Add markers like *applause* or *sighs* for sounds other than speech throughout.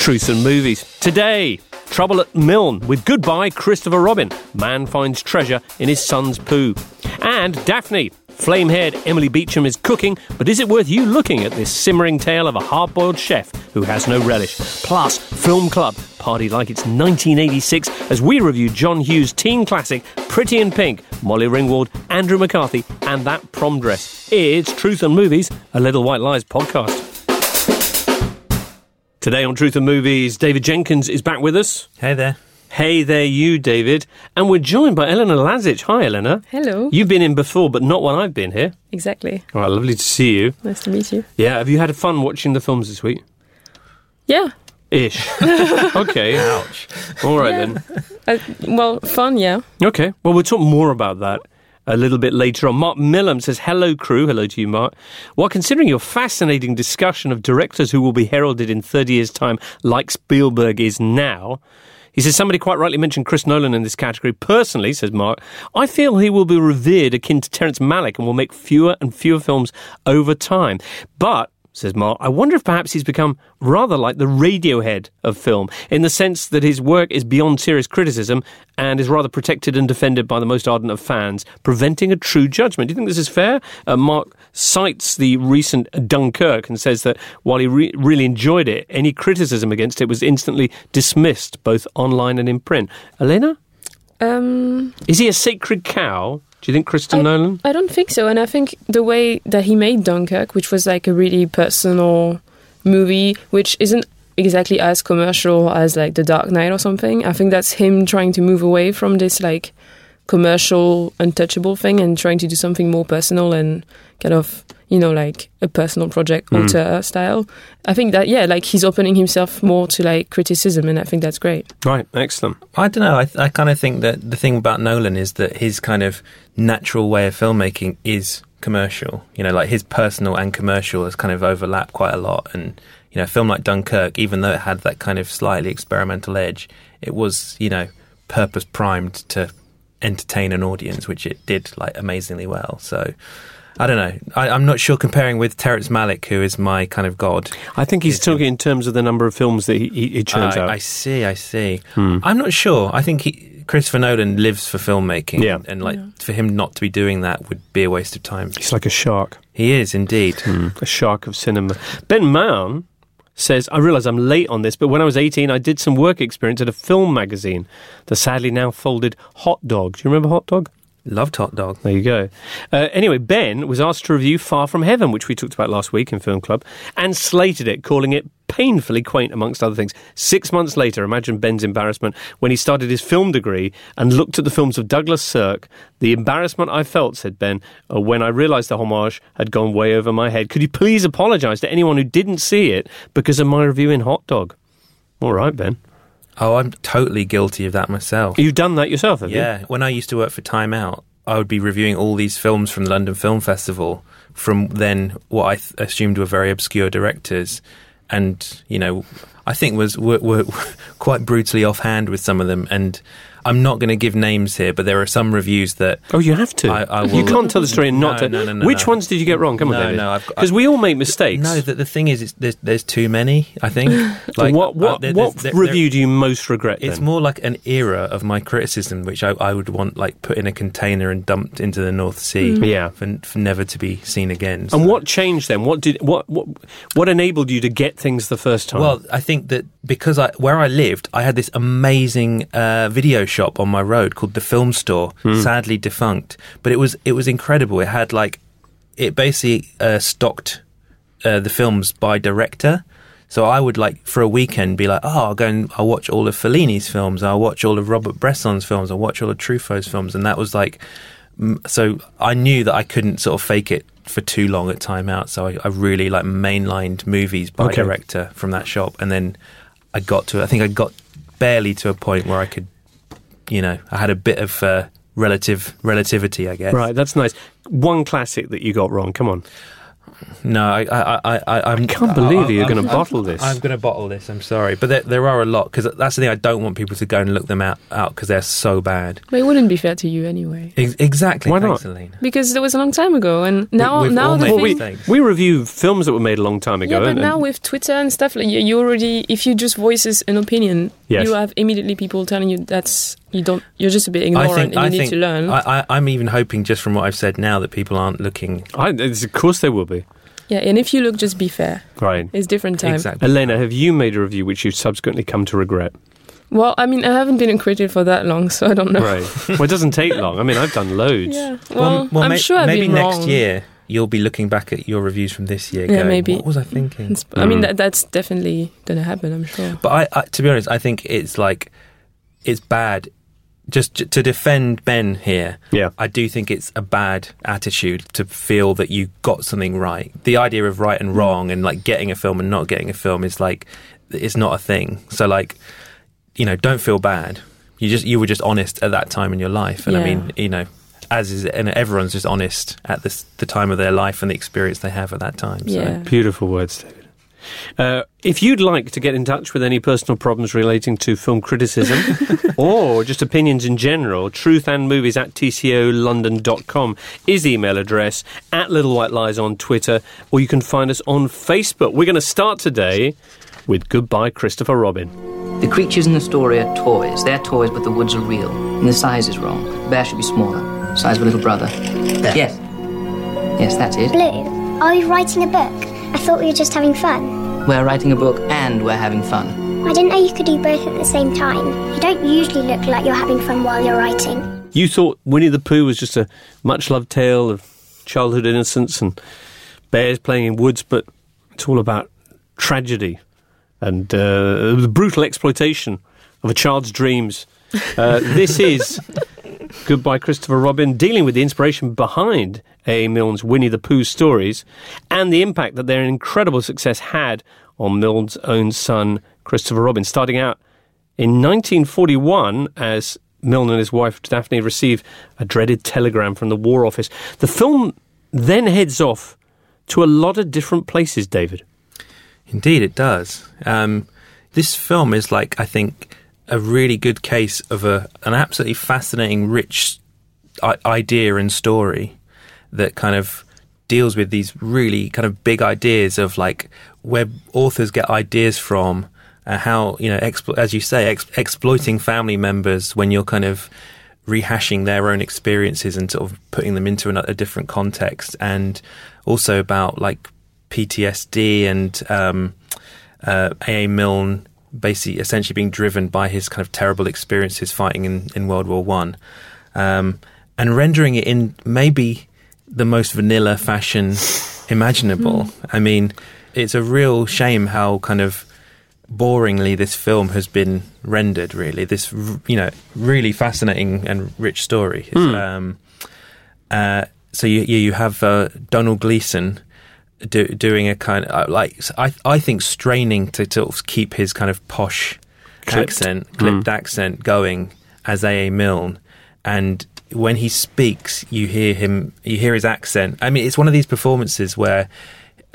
Truth and Movies. Today, Trouble at Milne with Goodbye Christopher Robin. Man finds treasure in his son's poo. And Daphne. Flame haired Emily Beecham is cooking, but is it worth you looking at this simmering tale of a hard boiled chef who has no relish? Plus, Film Club, party like it's 1986 as we review John Hughes' teen classic Pretty in Pink, Molly Ringwald, Andrew McCarthy, and that prom dress. It's Truth and Movies, a Little White Lies podcast. Today on Truth and Movies, David Jenkins is back with us. Hey there. Hey there, you, David. And we're joined by Eleanor Lazic. Hi, Eleanor. Hello. You've been in before, but not when I've been here. Exactly. All right, lovely to see you. Nice to meet you. Yeah, have you had fun watching the films this week? Yeah. Ish. *laughs* okay. Ouch. All right Yeah. then. Uh, well, fun, yeah. Okay. Well, we'll talk more about that a little bit later on. Mark Millam says, Hello, crew. Hello to you, Mark. While considering your fascinating discussion of directors who will be heralded in 30 years' time, like Spielberg is now, he says, Somebody quite rightly mentioned Chris Nolan in this category. Personally, says Mark, I feel he will be revered akin to Terrence Malick and will make fewer and fewer films over time. But says Mark, I wonder if perhaps he's become rather like the Radiohead of film, in the sense that his work is beyond serious criticism and is rather protected and defended by the most ardent of fans, preventing a true judgment. Do you think this is fair? Uh, Mark cites the recent Dunkirk and says that while he re- really enjoyed it, any criticism against it was instantly dismissed, both online and in print. Elena? Um, Is he a sacred cow? Do you think Kristen I, Nolan? I don't think so. And I think the way that he made Dunkirk, which was like a really personal movie, which isn't exactly as commercial as like The Dark Knight or something, I think that's him trying to move away from this like commercial, untouchable thing and trying to do something more personal and kind of, you know, like a personal project, Mm. auteur style. I think that, yeah, like he's opening himself more to like criticism and I think that's great. Right, excellent. I don't know. I, I kind of think that the thing about Nolan is that his kind of natural way of filmmaking is commercial. You know, like his personal and commercial has kind of overlapped quite a lot. And, you know, a film like Dunkirk, even though it had that kind of slightly experimental edge, it was, you know, purpose primed to entertain an audience, which it did like amazingly well. So. I don't know. I, I'm not sure comparing with Terrence Malick, who is my kind of god. I think he's talking in terms of the number of films that he, he, he churns I, out. I see, I see. Hmm. I'm not sure. I think he, Christopher Nolan lives for filmmaking. Yeah. And like for him not to be doing that would be a waste of time. He's like a shark, He is indeed. a shark of cinema. Ben Maun says, I realise I'm late on this, but when I was 18, I did some work experience at a film magazine, the sadly now folded Hot Dog. Do you remember Hot Dog? Loved Hot Dog. There you go. Uh, anyway, Ben was asked to review Far From Heaven, which we talked about last week in Film Club, and slated it, calling it painfully quaint, amongst other things. Six months later, imagine Ben's embarrassment when he started his film degree and looked at the films of Douglas Sirk. The embarrassment I felt, said Ben, uh, when I realised the homage had gone way over my head. Could you please apologise to anyone who didn't see it because of my review in Hot Dog? All right, Ben. Oh, I'm totally guilty of that myself. You've done that yourself, have you? Yeah. When I used to work for Time Out, I would be reviewing all these films from the London Film Festival from then what I th- assumed were very obscure directors. And, you know, I think was were, were *laughs* quite brutally offhand with some of them. And I'm not going to give names here, but there are some reviews that Oh, you have to. I- I You can't tell the story and not No, no, no, no, Which no. ones did you get wrong? Come on, No, David. no, Because we all make mistakes. no. The, the thing is, it's, there's, there's too many. I think. *laughs* Like what uh, what, there- what there- review do you most regret? It's then? more like an era of my criticism, which I, I would want like put in a container and dumped into the North Sea, Yeah. for, for never to be seen again. And what changed then? What did what what what enabled you to get things the first time? Well, I think that because I where I lived, I had this amazing uh, video shop on my road called the Film Store, Hmm. sadly defunct, but it was it was incredible. It had like it basically uh, stocked uh, the films by director. So I would like for a weekend be like, oh, I'll go and I'll watch all of Fellini's films, I'll watch all of Robert Bresson's films, I'll watch all of Truffaut's films, and that was like, mm, so I knew that I couldn't sort of fake it for too long at time out. So I, I really like mainlined movies by Okay. director from that shop, and then I got to, I think I got barely to a point where I could, you know, I had a bit of uh, relative relativity, I guess. right, that's nice. One classic that you got wrong. Come on. No, I, I, I, I, I'm, I can't believe I, you're going to I'm- bottle this. I'm going to bottle this. I'm sorry, but there, there are a lot because that's the thing. I don't want people to go and look them out out because they're so bad. But it wouldn't be fair to you anyway. Ex- exactly. Why not? Elena. Because it was a long time ago, and now we've now the made well, we, thing, we review films that were made a long time ago. yeah, but and- now with Twitter and stuff, like you, you already if you just voices an opinion, Yes. you have immediately people telling you that's you don't you're just a bit I ignorant think. and you I need think. to learn. I, I, I'm even hoping, just from what I've said now, that people aren't looking. I, it's- of course they will be. yeah, and if you look, just be fair. Right. It's different time. Exactly. Elena, have you made a review which you've subsequently come to regret? Well, I mean, I haven't been a critic for that long, so I don't know. Right. well, it doesn't take long. I mean, I've done loads. Yeah. Well, I'm may- sure I've maybe been next wrong. year you'll be looking back at your reviews from this year. Yeah, going, maybe. What was I thinking? It's- I mean, Mm. that, that's definitely gonna happen. I'm sure. But I, I, to be honest, I think it's like it's bad. Just to defend Ben here, Yeah. I do think it's a bad attitude to feel that you got something right. The idea of right and wrong and like getting a film and not getting a film is like it's not a thing. So like, you know, don't feel bad. You just you were just honest at that time in your life, and I mean, you know, as is and everyone's just honest at this the time of their life and the experience they have at that time. So. Yeah. Beautiful words, David. Uh, if you'd like to get in touch with any personal problems relating to film criticism *laughs* or just opinions in general, truthandmovies at tcolondon.com is the email address, at Little White Lies on Twitter, or you can find us on Facebook. We're going to start today with Goodbye Christopher Robin. The creatures in the story are toys. They're toys, but the woods are real. And the size is wrong. The bear should be smaller. Size of a little brother. Yes. Yes, that's it. Blue, are you writing a book? I thought we were just having fun. We're writing a book and we're having fun. I didn't know you could do both at the same time. You don't usually look like you're having fun while you're writing. You thought Winnie the Pooh was just a much loved tale of childhood innocence and bears playing in woods, but it's all about tragedy and uh, the brutal exploitation of a child's dreams. Uh, this is *laughs* Goodbye Christopher Robin, dealing with the inspiration behind A. Milne's Winnie the Pooh stories and the impact that their incredible success had on Milne's own son, Christopher Robin, starting out in 1941, as Milne and his wife Daphne receive a dreaded telegram from the War Office, the film then heads off to a lot of different places, David. Indeed, it does. Um, this film is like, I think, a really good case of a an absolutely fascinating, rich idea and story that kind of deals with these really kind of big ideas of like where authors get ideas from, uh, how you know, explo- as you say, ex- exploiting family members when you're kind of rehashing their own experiences and sort of putting them into a, a different context, and also about like PTSD and um, uh, A.A. Milne basically essentially being driven by his kind of terrible experiences fighting in, in World War One, um, and rendering it in maybe the most vanilla fashion imaginable. I mean, it's a real shame how kind of boringly this film has been rendered. Really, this you know really fascinating and rich story. It's, Um, uh, so you you have uh, Domhnall Gleeson do, doing a kind of uh, like I I think straining to sort of keep his kind of posh Clipped. accent, clipped accent going as A. A. Milne, and when he speaks, you hear him, you hear his accent. I mean, it's one of these performances where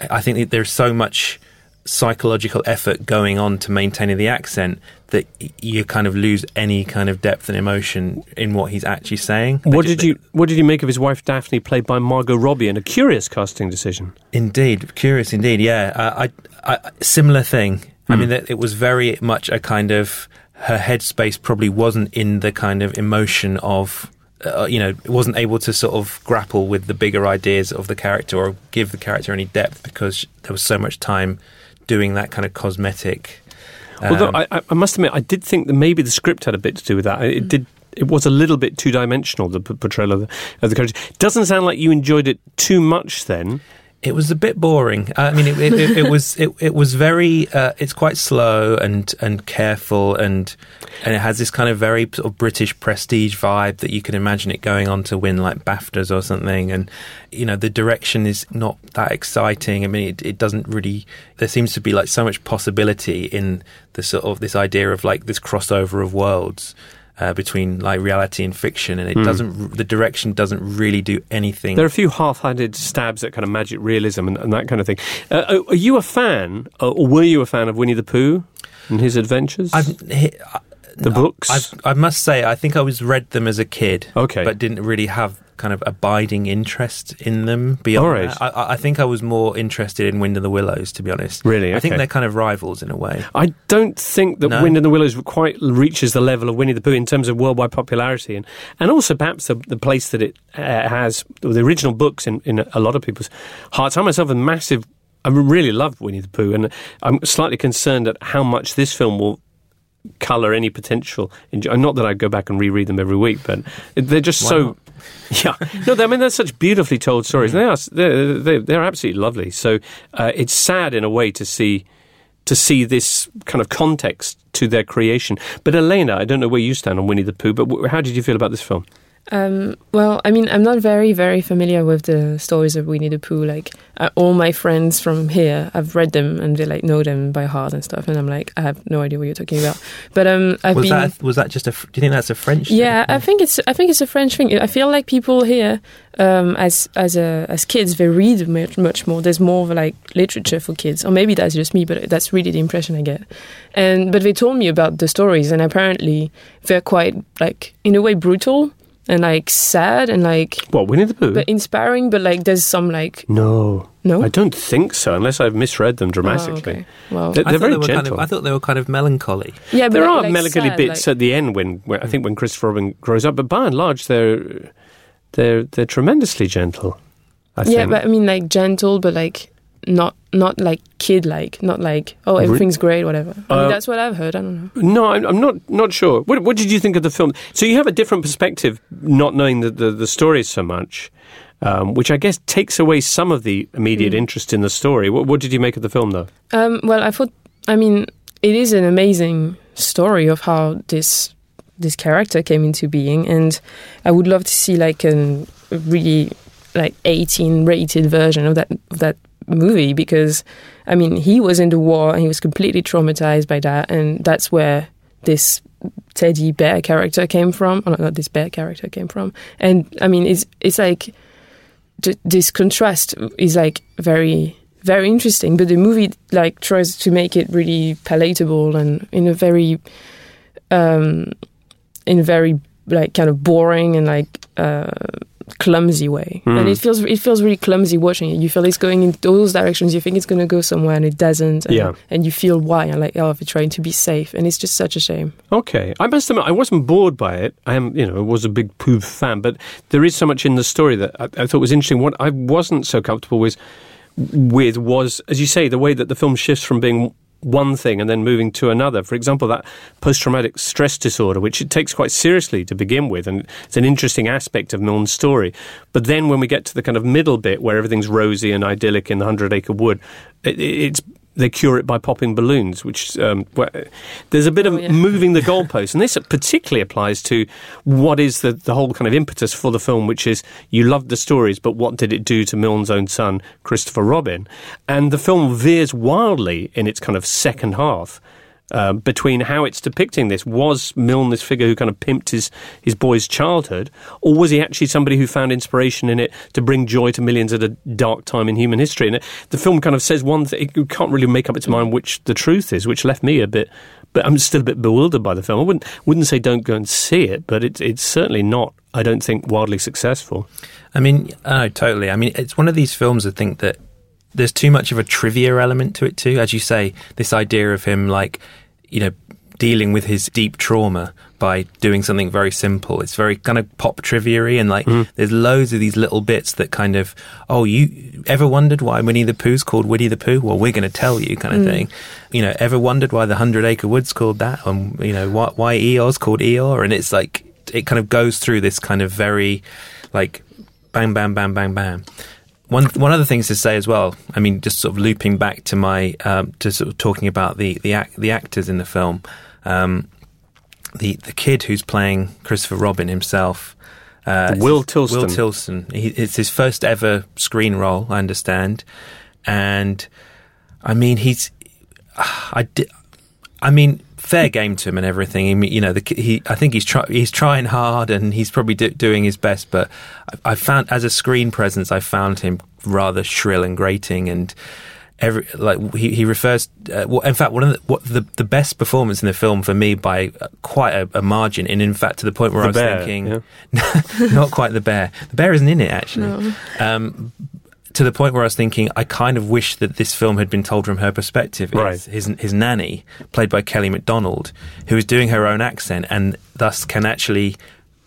I think that there's so much psychological effort going on to maintaining the accent that you kind of lose any kind of depth and emotion in what he's actually saying. They What just- did you What did you make of his wife Daphne, played by Margot Robbie, in a curious casting decision? Indeed, curious indeed. Yeah, uh, I, I similar thing. Hmm. I mean, it was very much a kind of her headspace probably wasn't in the kind of emotion of. Uh, you know, wasn't able to sort of grapple with the bigger ideas of the character or give the character any depth because there was so much time doing that kind of cosmetic. Although um, I, I- I must admit, I did think that maybe the script had a bit to do with that. It did. It was a little bit two dimensional. The p- portrayal of the, of the character doesn't sound like you enjoyed it too much. Then It was a bit boring. I mean, it, it, it, it was it, it was very. Uh, it's quite slow and and careful, and and it has this kind of very sort of British prestige vibe that you can imagine it going on to win like Baftas or something. And you know, the direction is not that exciting. I mean, it, it doesn't really. There seems to be like so much possibility in the sort of this idea of like this crossover of worlds. Uh, between like reality and fiction, and it doesn't. The direction doesn't really do anything. there are a few half-handed stabs at kind of magic realism and, and that kind of thing. Uh, are you a fan, uh, or were you a fan of Winnie the Pooh and his adventures? I've hit, the books. I've, I must say, I think I was read them as a kid. Okay. But didn't really have kind of abiding interest in them beyond right. that. I, I- think I was more interested in Wind in the Willows, to be honest. Really? I think they're kind of rivals in a way. I don't think that No? Wind in the Willows quite reaches the level of Winnie the Pooh in terms of worldwide popularity, and, and also perhaps the, the place that it uh, has, the original books in, in a lot of people's hearts. I myself am massive. I really love Winnie the Pooh, and I'm slightly concerned at how much this film will colour any potential. Enjoy- not that I go back and reread them every week, but they're just Why so. not? *laughs* Yeah, no, they- I mean they're such beautifully told stories. They are they're, they're, they're absolutely lovely. So uh, it's sad in a way to see to see this kind of context to their creation. But Elena, I don't know where you stand on Winnie the Pooh, but w- how did you feel about this film? Um, well, I mean, I'm not very, very familiar with the stories of Winnie the Pooh. Like, uh, all my friends from here, I've read them and they like know them by heart and stuff. And I'm like, I have no idea what you're talking about. But um, I've Was been. that was that just a? Do you think that's a French? thing? Yeah, I think it's I think it's a French thing. I feel like people here, um, as as a, as kids, they read much much more. There's more of like literature for kids, or maybe that's just me, but that's really the impression I get. And but they told me about the stories, and apparently they're quite like in a way brutal and like sad and like What Winnie the Pooh? but inspiring. But like there's some like no, no. I don't think so, unless I've misread them Oh, dramatically. okay. Well, They're- I they're thought very they were kind gentle. of. I thought they were kind of melancholy. yeah, there like- are like melancholy sad, bits like- at the end when, when I think when Christopher Robin grows up, but by and large they're they're they're tremendously gentle. I yeah, think. but I mean like gentle, but like not not like kid like, not like oh everything's great, whatever. I Uh, mean, that's what I've heard. I don't know. No, I'm, I'm not not sure. What, what did you think of the film? So you have a different perspective, not knowing the the, the stories so much, um, which I guess takes away some of the immediate Mm. interest in the story. What, what did you make of the film, though? Um, well, I thought. I mean, it is an amazing story of how this this character came into being, and I would love to see like an, a really like 18 rated version of that of that movie because I mean he was in the war and he was completely traumatized by that, and that's where this teddy bear character came from. Oh, no, not this bear character came from, and I mean it's it's like th- this contrast is like very very interesting. But the movie like tries to make it really palatable and in a very um in a very like kind of boring and like uh clumsy way Mm. and it feels it feels really clumsy watching it you feel it's going in those directions you think it's going to go somewhere and it doesn't and, Yeah. and you feel why and like oh they're trying to be safe and it's just such a shame Okay, I must admit I wasn't bored by it. I am, you know, was a big Pooh fan, but there is so much in the story that I, I thought was interesting. What I wasn't so comfortable with with was, as you say, the way that the film shifts from being one thing and then moving to another. For example, that post-traumatic stress disorder, which it takes quite seriously to begin with, and it's an interesting aspect of Milne's story. But then when we get to the kind of middle bit where everything's rosy and idyllic in the Hundred Acre Wood, it, it's they cure it by popping balloons, which um, there's a bit of Oh, yeah. moving the *laughs* goalposts, and this particularly applies to what is the the whole kind of impetus for the film, which is you loved the stories, but what did it do to Milne's own son, Christopher Robin? And the film veers wildly in its kind of second half. Uh, between how it's depicting this. Was Milne this figure who kind of pimped his, his boy's childhood, or was he actually somebody who found inspiration in it to bring joy to millions at a dark time in human history? And it, the film kind of says one thing, you can't really make up its mind which the truth is, which left me a bit, but I'm still a bit bewildered by the film. I wouldn't, wouldn't say don't go and see it, but it, it's certainly not, I don't think, wildly successful. I mean, oh, totally. I mean, it's one of these films I think that there's too much of a trivia element to it too. As you say, this idea of him like, you know, dealing with his deep trauma by doing something very simple. It's very kind of pop trivia and like Mm-hmm. there's loads of these little bits that kind of, oh, you ever wondered why Winnie the Pooh's called Winnie the Pooh? Well, we're going to tell you kind of thing. You know, ever wondered why the Hundred Acre Wood's called that? And, you know, why, why Eeyore's called Eeyore? And it's like, it kind of goes through this kind of very like bang, bang, bang, bang, bang. One one other things to say as well. I mean, just sort of looping back to my um, to sort of talking about the the act, the actors in the film. Um, the the kid who's playing Christopher Robin himself. Uh, Will Tilston. Will Tilston. He, it's his first ever screen role, I understand, and I mean he's. I di- I mean, fair game to him and everything. I mean, you know, the, he. I think he's try, he's trying hard and he's probably do, doing his best. But I, I found as a screen presence, I found him rather shrill and grating and. Every like he, he refers. Uh, well, in fact, one of the, what the the best performance in the film for me by uh, quite a, a margin, and in fact to the point where The I was bear, thinking, *laughs* not quite the bear. The bear isn't in it actually. Um, to the point where I was thinking, I kind of wish that this film had been told from her perspective. Right. His, his nanny, played by Kelly MacDonald, who is doing her own accent and thus can actually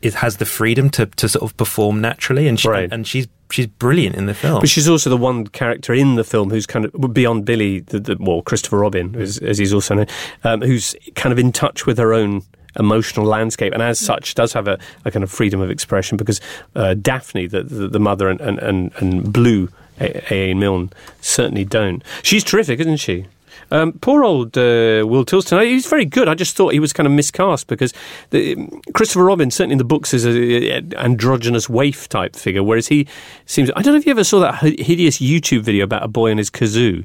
it has the freedom to, to sort of perform naturally, and she, Right. and she's she's brilliant in the film. But she's also the one character in the film who's kind of beyond Billy, the, the, well, Christopher Robin, as, as he's also known, um, who's kind of in touch with her own emotional landscape, and as such does have a, a kind of freedom of expression because uh, Daphne, the, the, the mother, and, and, and, Blue, A. A. Milne, certainly don't. She's terrific, isn't she? Um, poor old uh, Will Tilston. He's very good. I just thought he was kind of miscast because the, Christopher Robin, certainly in the books, is an androgynous waif type figure, whereas he seems. I don't know if you ever saw that hideous YouTube video about a boy and his kazoo.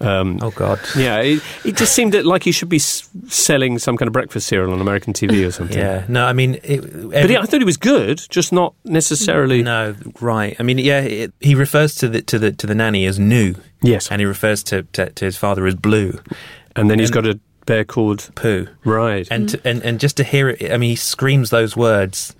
Um, oh God, yeah, it, it just seemed that, like he should be s- selling some kind of breakfast cereal on American TV or something. yeah. No, I mean, it, But every- he, I thought he was good, just not necessarily. no, right. I mean, yeah, it, he refers to the to the to the nanny as new, Yes, and he refers to to, to his father as blue, and then he's got a bear called poo. right. and to, and and just to hear it, I mean, he screams those words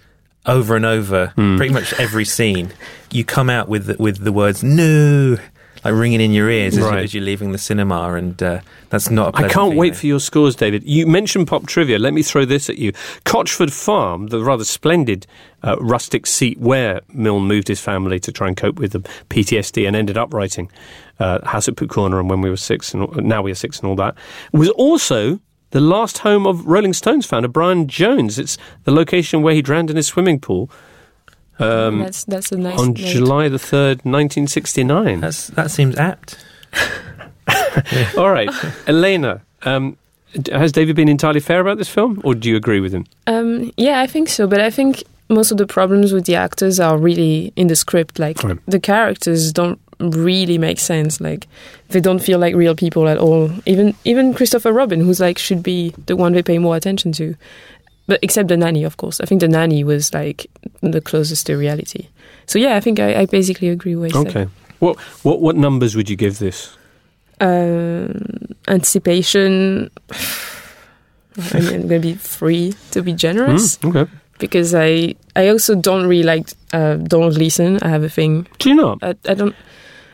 over and over, Hmm. pretty much every scene. You come out with the, with the words "no," like ringing in your ears as, you, as, you're leaving the cinema, and uh, that's not. A I can't wait for your scores, David. You mentioned pop trivia. Let me throw this at you. Cotchford Farm, the rather splendid uh, rustic seat where Milne moved his family to try and cope with the PTSD and ended up writing uh, House at Pooh Corner and When We Were Six and Now We Are Six and all that, was also the last home of Rolling Stones founder Brian Jones. It's the location where he drowned in his swimming pool um, that's that's a nice on note. July the 3rd, 1969. That's that seems apt. *laughs* all right, Elena. Um, has David been entirely fair about this film, or do you agree with him? Um, yeah, I think so. But I think most of the problems with the actors are really in the script. Like Right. the characters don't really make sense. Like they don't feel like real people at all. Even even Christopher Robin, who's like should be the one they pay more attention to. But except the nanny, of course. I think the nanny was like the closest to reality. So yeah, I think I, I basically agree with what you said. Okay. What what what numbers would you give this? Um, anticipation. *sighs* I mean, maybe three to be free generous. Mm, okay. because I I also don't really like uh, Domhnall Gleeson. I have a thing. Do you not? I, I don't.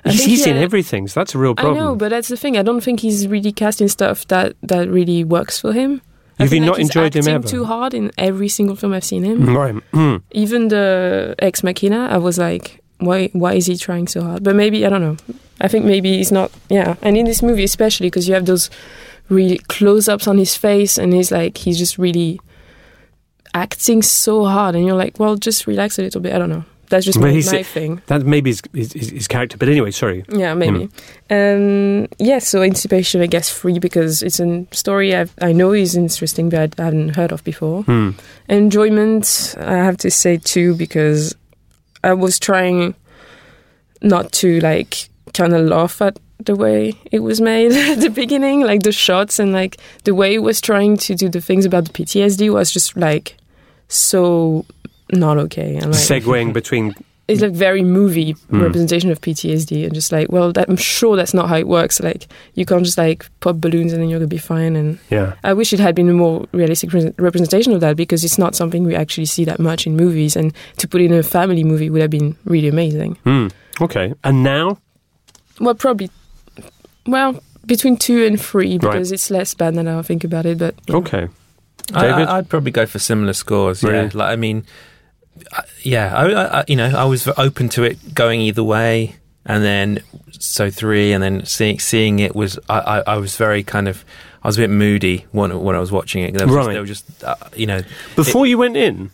I He's, think he's he in everything, so that's a real I problem. know, but that's the thing. I don't think he's really casting stuff that that really works for him. Have you not like enjoyed him ever? Too hard in every single film I've seen him. right. Mm. Even the Ex Machina, I was like, why why is he trying so hard? But maybe I don't know. I think maybe he's not. Yeah, and in this movie especially because you have those really close-ups on his face, and he's like he's just really acting so hard, and you're like, well, just relax a little bit. I don't know. That's just my, my thing. That maybe his, his, character. But anyway, sorry. Yeah, maybe. Um, yeah, so Anticipation, I guess, free because it's a story I've, I know is interesting, but I haven't heard of before. Hmm. Enjoyment, I have to say too, because I was trying not to like kind of laugh at the way it was made *laughs* at the beginning, like the shots and like the way it was trying to do the things about the PTSD was just like so not okay. And like, Segueing between. *laughs* it's like very movie representation of PTSD and just like, well, that, I'm sure that's not how it works. Like you can't just like pop balloons and then you're gonna be fine. And Yeah. I wish it had been a more realistic re- representation of that because it's not something we actually see that much in movies. And to put it in a family movie would have been really amazing. Hmm. Okay. And now? Well, probably, well, between two and three because Right. it's less bad than I think about it. But yeah. Okay. I, David? I, I'd probably go for similar scores. Really? Yeah, like I mean, I- yeah, I, I, you know, I was open to it going either way, and then so three, and then seeing seeing it was I, I, I was very kind of I was a bit moody when when I was watching it. There was just, Right. there was just uh, you know Before you went in?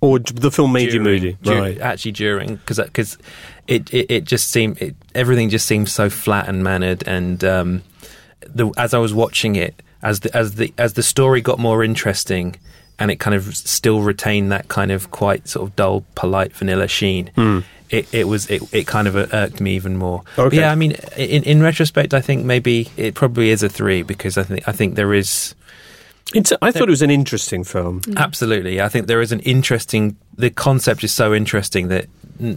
Or the film made you moody? dur- right. actually during because because it, it it just seemed it, everything just seemed so flat and mannered and um, the as I was watching it as the as the as the story got more interesting and it kind of still retained that kind of quite sort of dull polite vanilla sheen it, it was it, it kind of irked me even more Okay. yeah I mean in in retrospect I think maybe it probably is a 3 because I think I think there is It's, I thought it was an interesting film. Absolutely, I think there is an interesting. The concept is so interesting that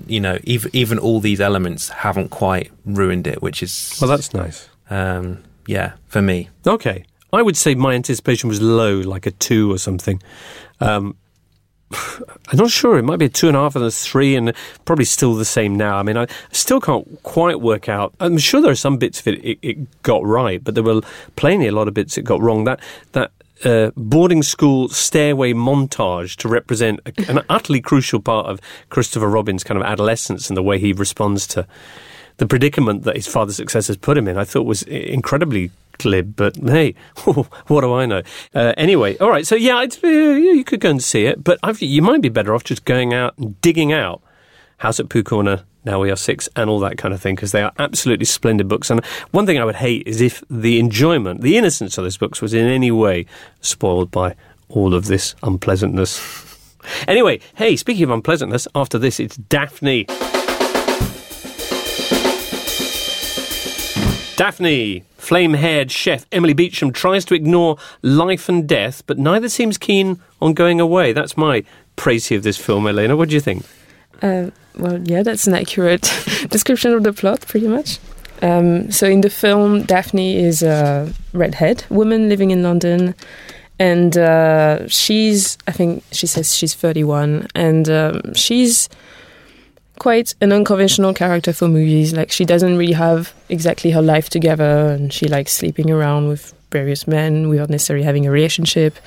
you know even even all these elements haven't quite ruined it, which is Well, that's nice. um, yeah for me. Okay. I would say my anticipation was low, like a two or something. Um, *sighs* I'm not sure. It might be a two and a half and a three, and probably still the same now. I mean, I still can't quite work out. I'm sure there are some bits of it it, it got right, but there were plainly a lot of bits it got wrong. That that uh, boarding school stairway montage to represent a, an *laughs* utterly crucial part of Christopher Robin's kind of adolescence and the way he responds to the predicament that his father's success has put him in, I thought was incredibly glib. But hey, *laughs* what do I know? Uh, anyway, all right. So yeah, uh, you could go and see it, but I've, you might be better off just going out and digging out House at Pooh Corner. Now we are six, and all that kind of thing, because they are absolutely splendid books. And one thing I would hate is if the enjoyment, the innocence of those books, was in any way spoiled by all of this unpleasantness. Anyway, hey, speaking of unpleasantness, after this, it's Daphne. Daphne, flame haired chef Emily Beecham tries to ignore life and death, but neither seems keen on going away. That's my praise of this film, Elena. What do you think? Uh, well, yeah, that's an accurate *laughs* description of the plot, pretty much. Um, so in the film, Daphne is a redhead woman living in London, and uh, she's, I think she says she's 31, and um, she's quite an unconventional character for movies. Like she doesn't really have exactly her life together, and she likes sleeping around with various men without necessarily having a relationship.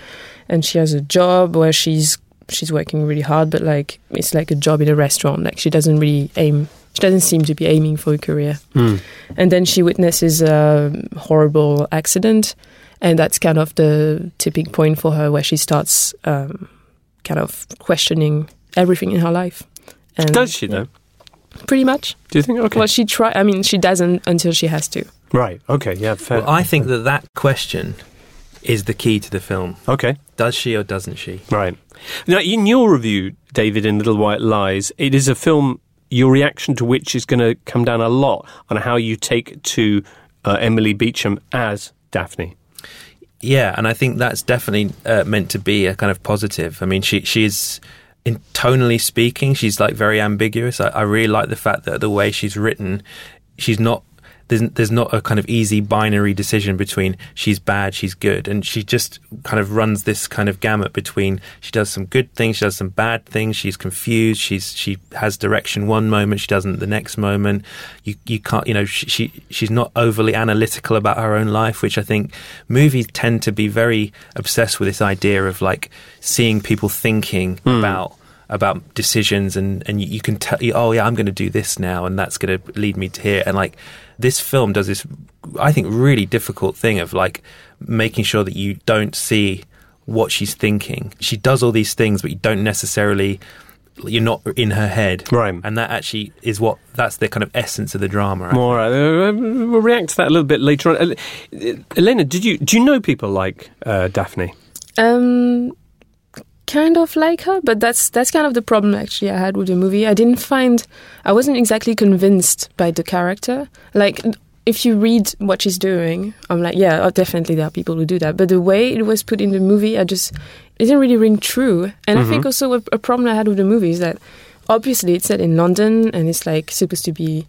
And she has a job where she's she's working really hard, but like it's like a job in a restaurant. Like she doesn't really aim. She doesn't seem to be aiming for a career. And then she witnesses a horrible accident, and that's kind of the tipping point for her, where she starts um, kind of questioning everything in her life. And, Does she, yeah, though? Pretty much. Do you think? Okay. Well, she try. I mean, she doesn't until she has to. right. Okay. Yeah, fair. Well, I think that that question is the key to the film. okay. Does she or doesn't she? Right. Now, in your review, David, in Little White Lies, it is a film, your reaction to which is going to come down a lot on how you take to uh, Emily Beecham as Daphne. Yeah, and I think that's definitely uh, meant to be a kind of positive. I mean, she she's in tonally speaking, she's like very ambiguous. I, I really like the fact that the way she's written, she's not. There's, there's not a kind of easy binary decision between she's bad, she's good, and she just kind of runs this kind of gamut between she does some good things, she does some bad things, she's confused, she's she has direction one moment, she doesn't the next moment. You you can't you know she, she she's not overly analytical about her own life, which I think movies tend to be very obsessed with this idea of like seeing people thinking hmm. about about decisions and and you, you can tell oh yeah I'm going to do this now and that's going to lead me to here. And like this film does this I think really difficult thing of like making sure that you don't see what she's thinking she does all these things but you don't necessarily you're not in her head Right. and that actually is what that's the kind of essence of the drama I More, uh, we'll react to that a little bit later on. Uh, Elena, did you do you know people like uh, Daphne? Um, kind of like her, but that's that's kind of the problem actually I had with the movie. I didn't find I wasn't exactly convinced by the character. Like if you read what she's doing, I'm like, yeah, oh, definitely there are people who do that. But the way it was put in the movie, I just it didn't really ring true. And I think mm-hmm. also a, a problem I had with the movie is that obviously it's set in London and it's like supposed to be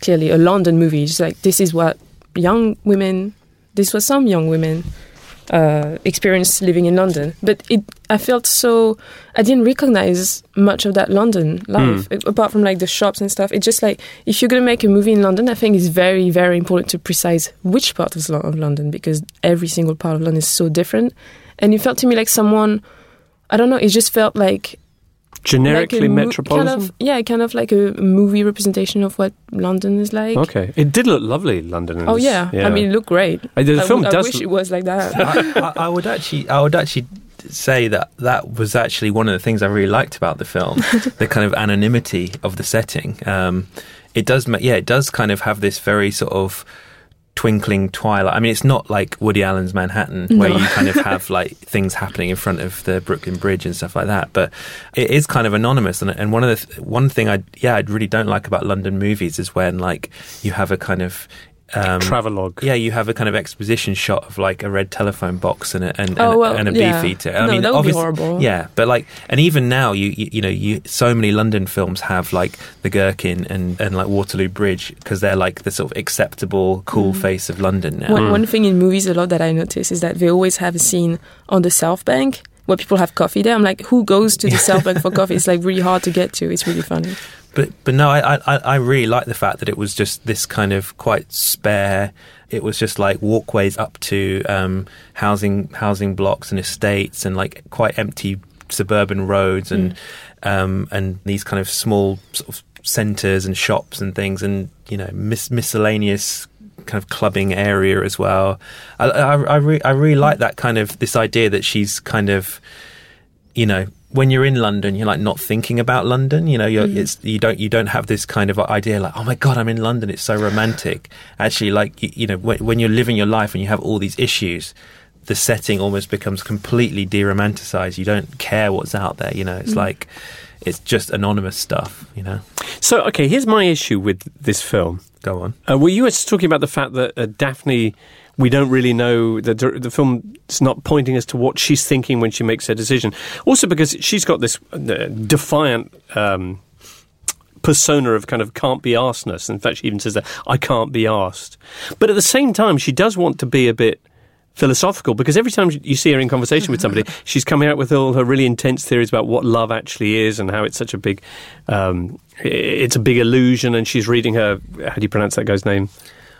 clearly a London movie. It's like this is what young women, this was some young women uh, experience living in London. But it, I felt so, I didn't recognize much of that London life a- apart from like the shops and stuff. It's just like if you're gonna make a movie in London, I think it's very, very important to precise which part of, of London because every single part of London is so different. And it felt to me like someone, I don't know, it just felt like Generically like mo- metropolitan. Kind of, yeah, kind of like a movie representation of what London is like. okay, it did look lovely, London. in Oh this, yeah. I mean, it looked great. Uh, the I film would- I wish look- it was like that. I, I, I would actually, I would actually say that that was actually one of the things I really liked about the film, *laughs* the kind of anonymity of the setting. Um, it does, ma- yeah, it does kind of have this very sort of twinkling twilight. I mean, it's not like Woody Allen's Manhattan, where you kind of have *laughs* like things happening in front of the Brooklyn Bridge and stuff like that. But it is kind of anonymous. And, and one of the th- one thing I yeah I really don't like about London movies is when like you have a kind of um, Travelogue. yeah, you have a kind of exposition shot of like a red telephone box and a and, and, Oh, well, and a yeah. beefeater. No, that would be obviously- horrible. Yeah, but like, and even now, you you, you know, you so many London films have like the Gherkin and and like Waterloo Bridge because they're like the sort of acceptable, cool Mm. face of London now. One, one thing in movies a lot that I notice is that they always have a scene on the South Bank where people have coffee there. I'm like, who goes to the *laughs* South Bank for coffee? It's like really hard to get to. It's really funny. But but no, I, I I really like the fact that it was just this kind of quite spare. It was just like walkways up to um, housing housing blocks and estates and like quite empty suburban roads and um, and these kind of small sort of centres and shops and things and you know mis- miscellaneous kind of clubbing area as well. I I, I, re- I really like that kind of this idea that she's kind of you know when you're in London, you're like not thinking about London. You know, you're, it's you don't you don't have this kind of idea like, oh my god, I'm in London. It's so romantic. Actually, like you, you know, when, when you're living your life and you have all these issues, the setting almost becomes completely de-romanticized. You don't care what's out there. You know, it's like it's just anonymous stuff. You know, So, okay, here's my issue with this film. go on. Uh, well, you were talking about the fact that uh, Daphne, we don't really know that the film is not pointing us to what she's thinking when she makes her decision. Also, because she's got this uh, defiant. Um, persona of kind of can't be arsedness. In fact, she even says that I can't be asked. But at the same time, she does want to be a bit philosophical because every time you see her in conversation with somebody, *laughs* she's coming out with all her really intense theories about what love actually is and how it's such a big, um, it's a big illusion. And she's reading her. How do you pronounce that guy's name?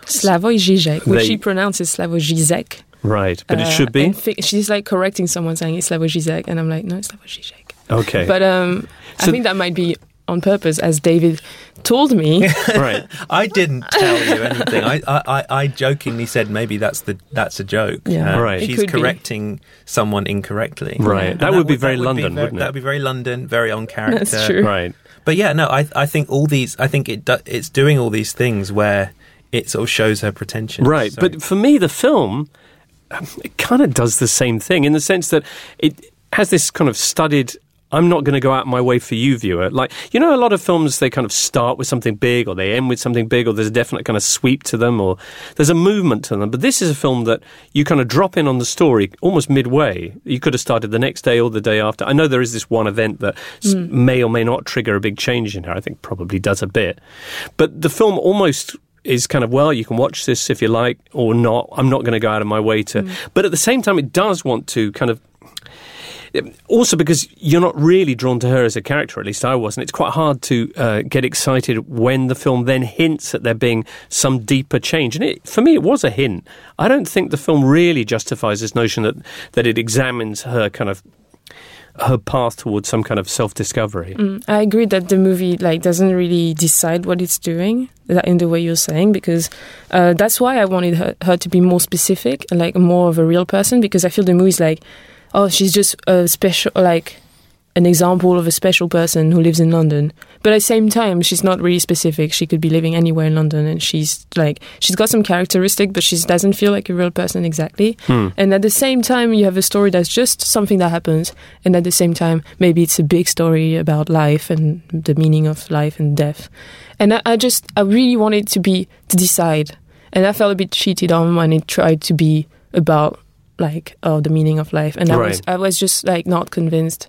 Slavoj Žižek, which They- she pronounces Slavoj Žižek. Right, but it Uh, should be fi- she's like correcting someone saying it's Slavoj Žižek, and I'm like, no, it's Slavoj Žižek. okay. But um, So- I think that might be on purpose, as David told me. *laughs* right. I didn't tell you anything. I, I, I, I jokingly said maybe that's the that's a joke. Uh, Yeah. Right. She's could be. correcting someone incorrectly. Right. And That would be very London, very, wouldn't it? That would be very London, very on *laughs* character. That's true. Right. But yeah, no, I I think all these. I think it do, it's doing all these things where it sort of shows her pretension. Right, but for me, the film um, it kind of does the same thing in the sense that it has this kind of studied. I'm not going to go out my way for you, viewer. Like you know, a lot of films they kind of start with something big, or they end with something big, or there's a definite kind of sweep to them, or there's a movement to them. But this is a film that you kind of drop in on the story almost midway. You could have started the next day or the day after. I know there is this one event that s may or may not trigger a big change in her. I think probably does a bit, but the film almost is kind of well you can watch this if you like or not. I'm not going to go out of my way to but at the same time it does want to kind of also because you're not really drawn to her as a character at least i wasn't. It's quite hard to uh, get excited when the film then hints at there being some deeper change. And it, for me it was a hint. I don't think the film really justifies this notion that, that it examines her kind of her path towards some kind of self-discovery. Mm, I agree that the movie like doesn't really decide what it's doing in the way you're saying because uh, that's why I wanted her, her to be more specific like more of a real person because I feel the movie's like oh she's just a special like an example of a special person who lives in London but at the same time she's not really specific. She could be living anywhere in London and she's like she's got some characteristic but she doesn't feel like a real person exactly. Hmm. And at the same time you have a story that's just something that happens. And at the same time maybe it's a big story about life and the meaning of life and death. And I, I just I really wanted to be to decide. And I felt a bit cheated on when it tried to be about like oh the meaning of life, and I was I was just like not convinced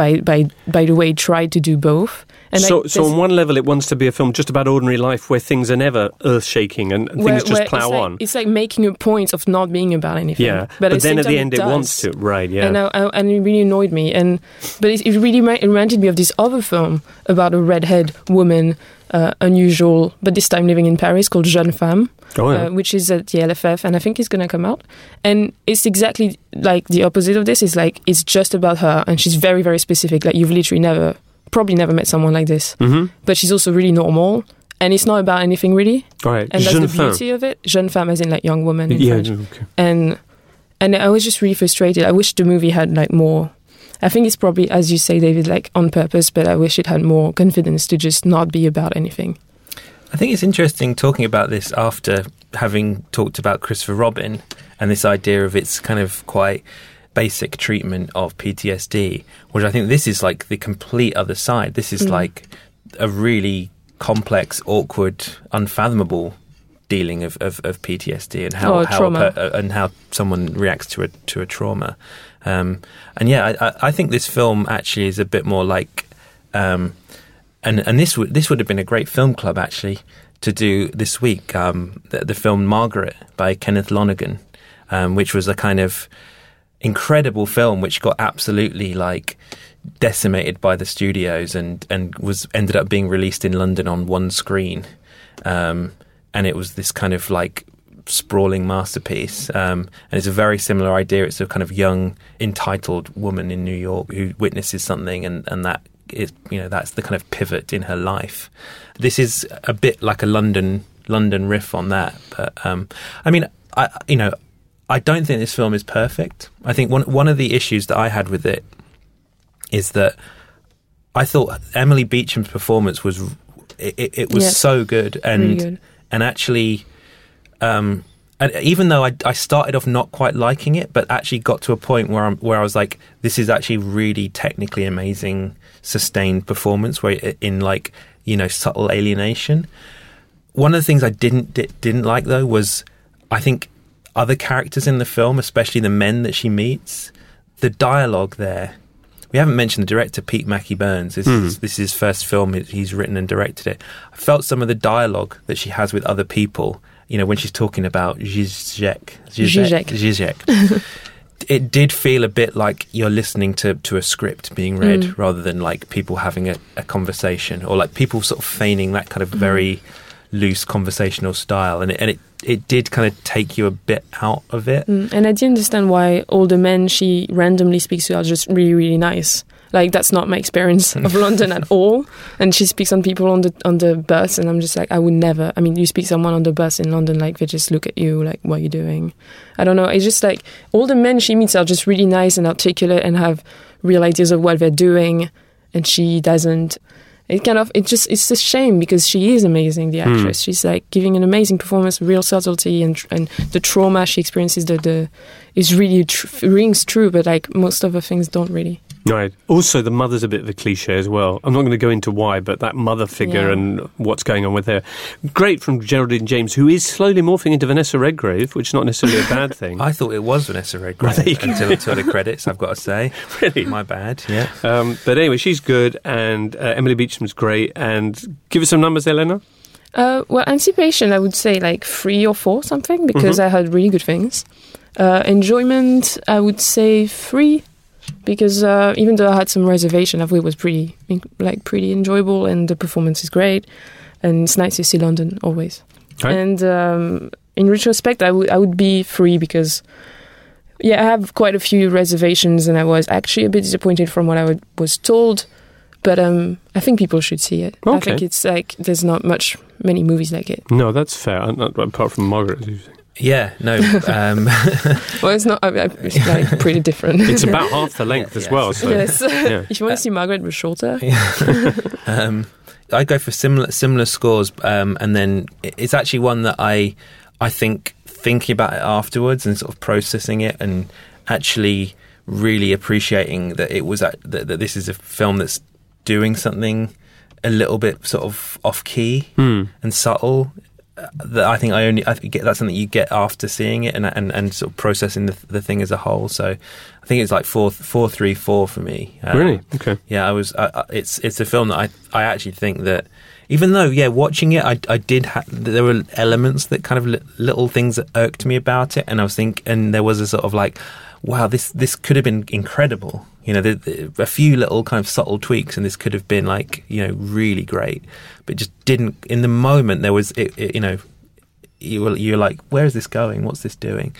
by by by the way it tried to do both. And so, like, so on one level, it wants to be a film just about ordinary life where things are never earth shaking and, and where- things just plow it's like, on. It's like making a point of not being about anything. Yeah, but, but, at then at the end, it, does. wants to. Right? Yeah. And, I, I, and it really annoyed me. And but it, it really reminded me of this other film about a redhead woman, uh, unusual, but this time living in Paris, called Jeune Femme, oh, yeah. uh, which is at the LFF, and I think it's gonna come out. And it's exactly like the opposite of this. It's like it's just about her, and she's very very specific. Like you've literally never, probably never met someone like this. hmm But she's also really normal. And it's not about anything really, Right. and that's Jeune the femme. beauty of it. Jeune femme, as in like young woman. In Yeah. French Okay. and and I was just really frustrated. I wish the movie had like more. I think it's probably, as you say, David, like on purpose, but I wish it had more confidence to just not be about anything. I think it's interesting talking about this after having talked about Christopher Robin and this idea of its kind of quite basic treatment of PTSD, which I think this is like the complete other side. This is Mm. like a really complex, awkward, unfathomable dealing of, of, of PTSD and how, how per- uh, and how someone reacts to a to a trauma. Um, and yeah, I, I- think this film actually is a bit more like um, and and this would this would have been a great film club actually to do this week. Um, the, the film Margaret by Kenneth Lonergan, um, which was a kind of incredible film which got absolutely like decimated by the studios and and was ended up being released in London on one screen, um, and it was this kind of like sprawling masterpiece. Um, and it's a very similar idea. It's a kind of young, entitled woman in New York who witnesses something, and and that is you know that's the kind of pivot in her life. This is a bit like a London London riff on that, but um, I mean, I you know. I don't think this film is perfect. I think one one of the issues that I had with it is that I thought Emily Beecham's performance was it, it, it was Yes. so good and Really good. and actually um and even though I, I started off not quite liking it, but actually got to a point where I'm, where I was like, this is actually really technically amazing, sustained performance. Where it, in like you know subtle alienation. One of the things I didn't di- didn't like though was I think other characters in the film, especially the men that she meets, the dialogue there. We haven't mentioned the director Pete Mackie Burns. This, is, this is his first film. He's written and directed it. I felt some of the dialogue that she has with other people. You know, when she's talking about Zizek, Zizek. Zizek. *laughs* it did feel a bit like you're listening to, to a script being read Mm. rather than like people having a, a conversation or like people sort of feigning that kind of Mm. very loose conversational style. And it, and it, it did kind of take you a bit out of it. Mm, and I didn't understand why all the men she randomly speaks to are just really, really nice. Like that's not my experience *laughs* of London at all. And she speaks on people on the on the bus, and I'm just like, I would never. I mean, you speak someone on the bus in London, like they just look at you, like, what are you doing? I don't know. It's just like all the men she meets are just really nice and articulate and have real ideas of what they're doing, and she doesn't. It kind of it just it's a shame because she is amazing, the hmm. actress. She's like giving an amazing performance, real subtlety, and and the trauma she experiences, the the is really tr- rings true, but like most of the things don't really. Right. Also, the mother's a bit of a cliche as well. I'm not going to go into why, but that mother figure Yeah. and what's going on with her. Great from Geraldine James, who is slowly morphing into Vanessa Redgrave, which is not necessarily a bad thing. *laughs* I thought it was Vanessa Redgrave Well, there you go. until, until the credits, I've got to say. *laughs* Really? My bad, yeah. Um, but anyway, she's good, and uh, Emily Beecham's great. And give us some numbers Elena. Uh, well, anticipation, I would say like three or four something because Mhm. I heard really good things. Uh, enjoyment, I would say three because uh, even though I had some reservation, I thought it was pretty like pretty enjoyable and the performance is great and it's nice to see London always. Right. And um, in retrospect, I would I would be free because yeah, I have quite a few reservations and I was actually a bit disappointed from what I would, was told. But um, I think people should see it. I think it's like there's not much many movies like it. No, that's fair. uh, not- apart from Margaret. As you say. Yeah, no. *laughs* Um, *laughs* Well, it's not. I, I, it's like pretty different. *laughs* It's about half the length as Yeah, well. So yes. yeah. if you want to see Margaret, but shorter. um, I go for similar similar scores, um, and then it's actually one that I I think thinking about it afterwards and sort of processing it and actually really appreciating that it was at, that, that this is a film that's doing something a little bit sort of off key Hmm. and subtle. That I think I only I think that's something you get after seeing it and and, and sort of processing the, the thing as a whole. So I think it's like four four three four for me. Um, Really? Okay. Yeah, I was. I, it's it's a film that I I actually think that even though yeah, watching it, I I did ha- there were elements that kind of li- little things that irked me about it, and I was think and there was a sort of like, wow, this this could have been incredible. You know, the, the, a few little kind of subtle tweaks, and this could have been like you know really great, but just didn't. In the moment, there was it, it, you know you were you're like, where is this going? What's this doing?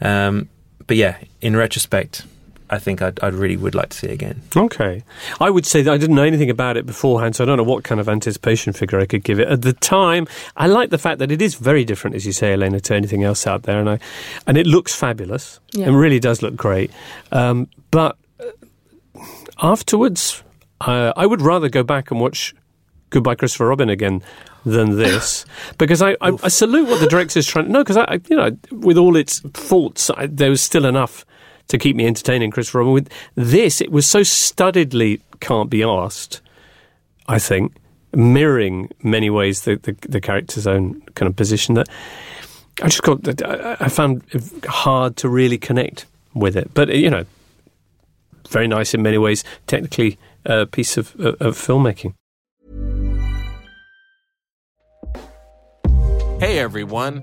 Um, but yeah, in retrospect, I think I'd, I really would like to see it again. Okay. I would say that I didn't know anything about it beforehand, so I don't know what kind of anticipation figure I could give it. At the time, I like the fact that it is very different, as you say, Elena, to anything else out there, and I, and it looks fabulous. Yeah. It really does look great. Um, but uh, afterwards, uh, I would rather go back and watch Goodbye Christopher Robin again than this *laughs* because I, I, I salute what the director's trying. To. No, because I, I, you know, with all its faults, I, there was still enough to keep me entertaining. Christopher Robin. With this, it was so studiedly can't be asked. I think mirroring many ways the, the, the character's own kind of position that I just got I, found it hard to really connect with it. But you know, very nice in many ways. Technically, a piece of, of, of filmmaking. Hey everyone,